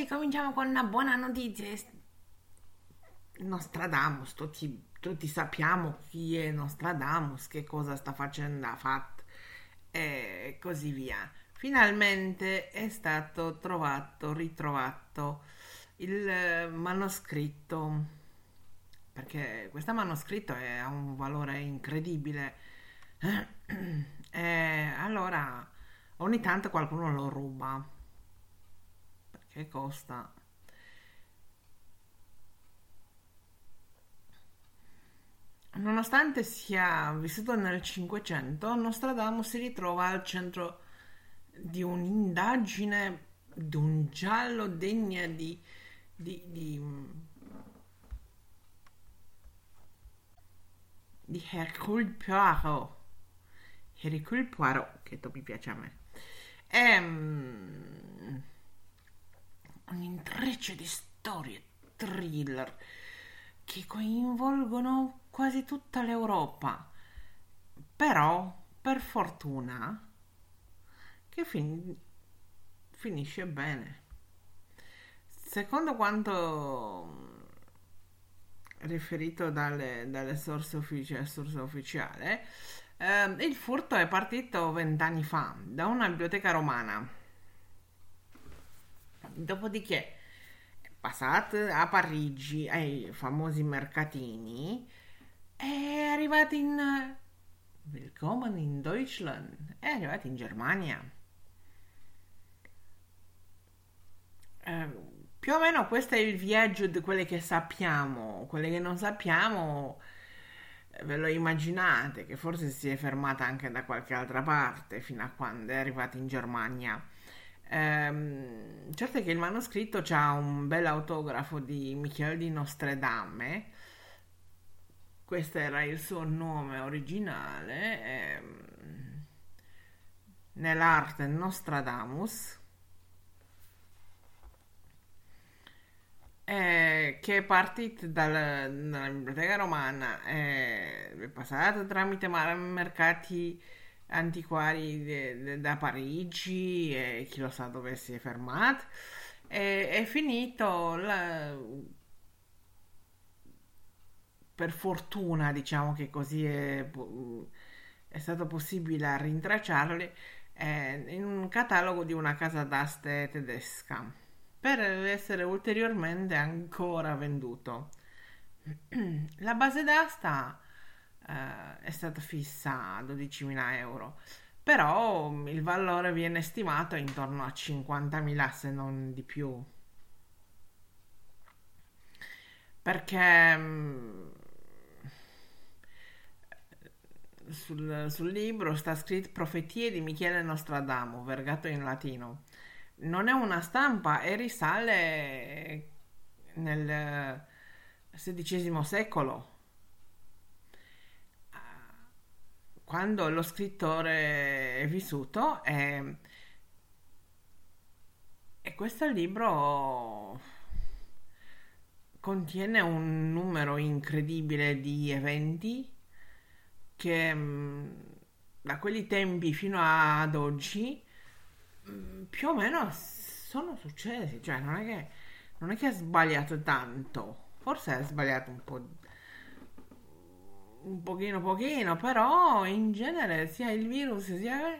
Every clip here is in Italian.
ragazzi, cominciamo con una buona notizia. Nostradamus, tutti, tutti sappiamo chi è Nostradamus, che cosa sta facendo, ha fatto e così via. Finalmente è stato trovato, ritrovato il manoscritto, perché questo manoscritto ha un valore incredibile. E allora ogni tanto qualcuno lo ruba perché costa Nonostante sia vissuto nel Cinquecento, Nostradamus si ritrova al centro di un'indagine, di un giallo degna di, di, di, di Hercule Poirot. Hercule Poirot, che mi piace a me. Um, un intreccio di storie thriller che coinvolgono quasi tutta l'Europa. Però, per fortuna, che fin- finisce bene. Secondo quanto riferito dalle, dalle source, uffici- source ufficiale, eh, il furto è partito vent'anni fa da una biblioteca romana. Dopodiché è passato a Parigi ai famosi mercatini è arrivato in Willkommen in Deutschland è arrivato in Germania eh, più o meno questo è il viaggio di quelle che sappiamo quelle che non sappiamo ve lo immaginate che forse si è fermata anche da qualche altra parte fino a quando è arrivata in Germania. Ehm, certo è che il manoscritto ha un bel autografo di Michele di Nostredame. Questo era il suo nome originale. Ehm, nell'arte Nostradamus. eh, che è partito dal, dalla biblioteca romana, eh, è passato tramite mercati antiquari de, de, da Parigi e chi lo sa dove si è fermato, e, è finito la, per fortuna, diciamo che così è, è stato possibile rintracciarli eh, in un catalogo di una casa d'aste tedesca per essere ulteriormente ancora venduto. La base d'asta eh, è stata fissa a 12.000 euro, però mm, il valore viene stimato intorno a 50.000 se non di più. Perché mm, sul, sul libro sta scritto Profetie di Michele Nostradamo, vergato in latino. Non è una stampa e risale nel XVI secolo, quando lo scrittore è vissuto e, e questo libro contiene un numero incredibile di eventi che mm, da quelli tempi fino ad oggi Mm, più o meno sono successi, cioè non è che, non è che ha sbagliato tanto, forse ha sbagliato un po' un pochino pochino, però in genere sia il virus sia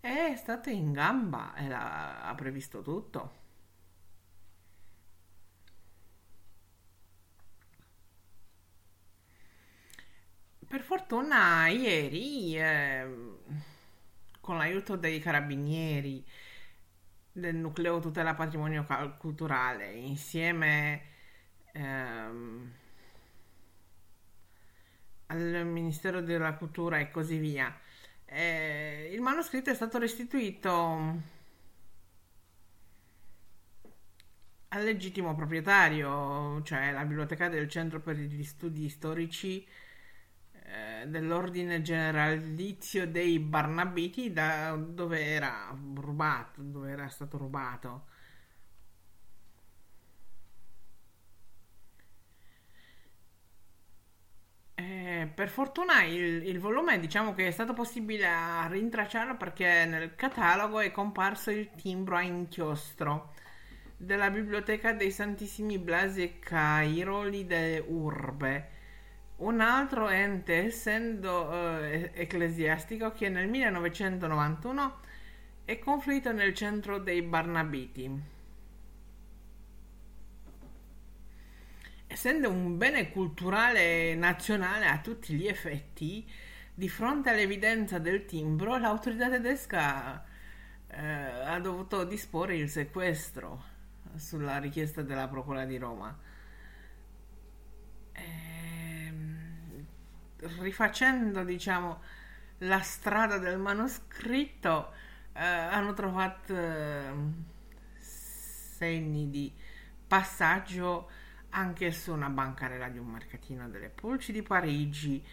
è stato in gamba e ha previsto tutto. Per fortuna ieri eh, con l'aiuto dei carabinieri, del nucleo tutela patrimonio culturale, insieme ehm, al Ministero della Cultura e così via. Eh, il manoscritto è stato restituito al legittimo proprietario, cioè la biblioteca del Centro per gli Studi Storici eh, dell'ordine generalizio dei Barnabiti da dove era rubato, dove era stato rubato. Eh, per fortuna il, il, volume diciamo che è stato possibile rintracciarlo perché nel catalogo è comparso il timbro a inchiostro della Biblioteca dei Santissimi Blasi e Cairoli de Urbe, un altro ente essendo eh, ecclesiastico che nel 1991 è conflitto nel centro dei Barnabiti. Essendo un bene culturale nazionale a tutti gli effetti, di fronte all'evidenza del timbro, l'autorità tedesca eh, ha dovuto disporre il sequestro sulla richiesta della Procura di Roma. E, ehm, rifacendo, diciamo, la strada del manoscritto, eh, hanno trovato eh, segni di passaggio anche su una bancarella di un mercatino delle Pulci di Parigi.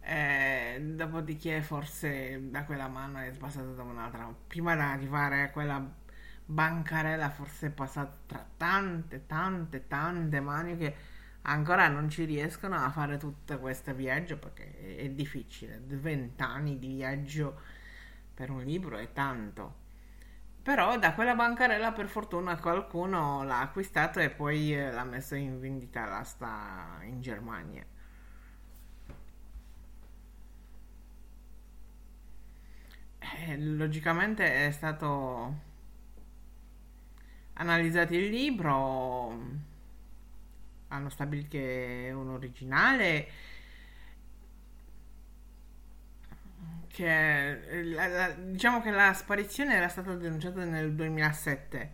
Eh, dopodiché forse da quella mano è passata da un'altra. Prima di arrivare a quella bancarella forse è passata tra tante tante tante mani che ancora non ci riescono a fare tutto questo viaggio perché è, è difficile. 20 anni di viaggio per un libro è tanto però da quella bancarella per fortuna qualcuno l'ha acquistato e poi eh, l'ha messo in vendita l'asta in Germania. Eh, logicamente è stato analizzato il libro hanno stabilito che è un originale che la, la, diciamo che la sparizione era stata denunciata nel 2007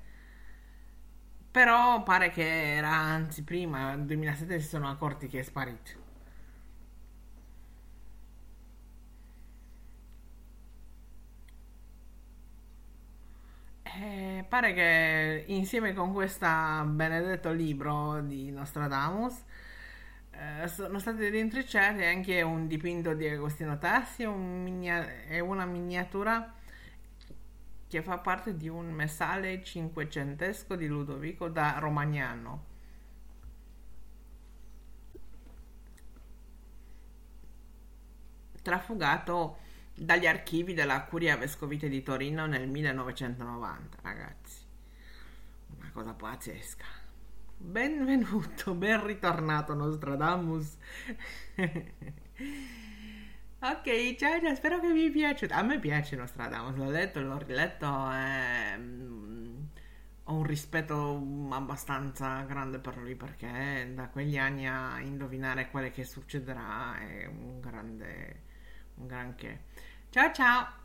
però pare che era anzi prima nel 2007 si sono accorti che è sparito. Eh, pare che insieme con questo benedetto libro di Nostradamus eh, sono stati rintracciati anche un dipinto di Agostino Tassi un minia- e una miniatura che fa parte di un messale cinquecentesco di Ludovico da Romagnano. Trafugato dagli archivi della Curia Vescovite di Torino nel 1990, ragazzi. Una cosa pazzesca. Benvenuto, ben ritornato Nostradamus. ok, ciao, ciao, spero che vi piaccia. A me piace Nostradamus, l'ho letto, l'ho riletto. Eh, ho un rispetto abbastanza grande per lui perché da quegli anni a indovinare quello che succederà è un grande un granché. Ciao ciao!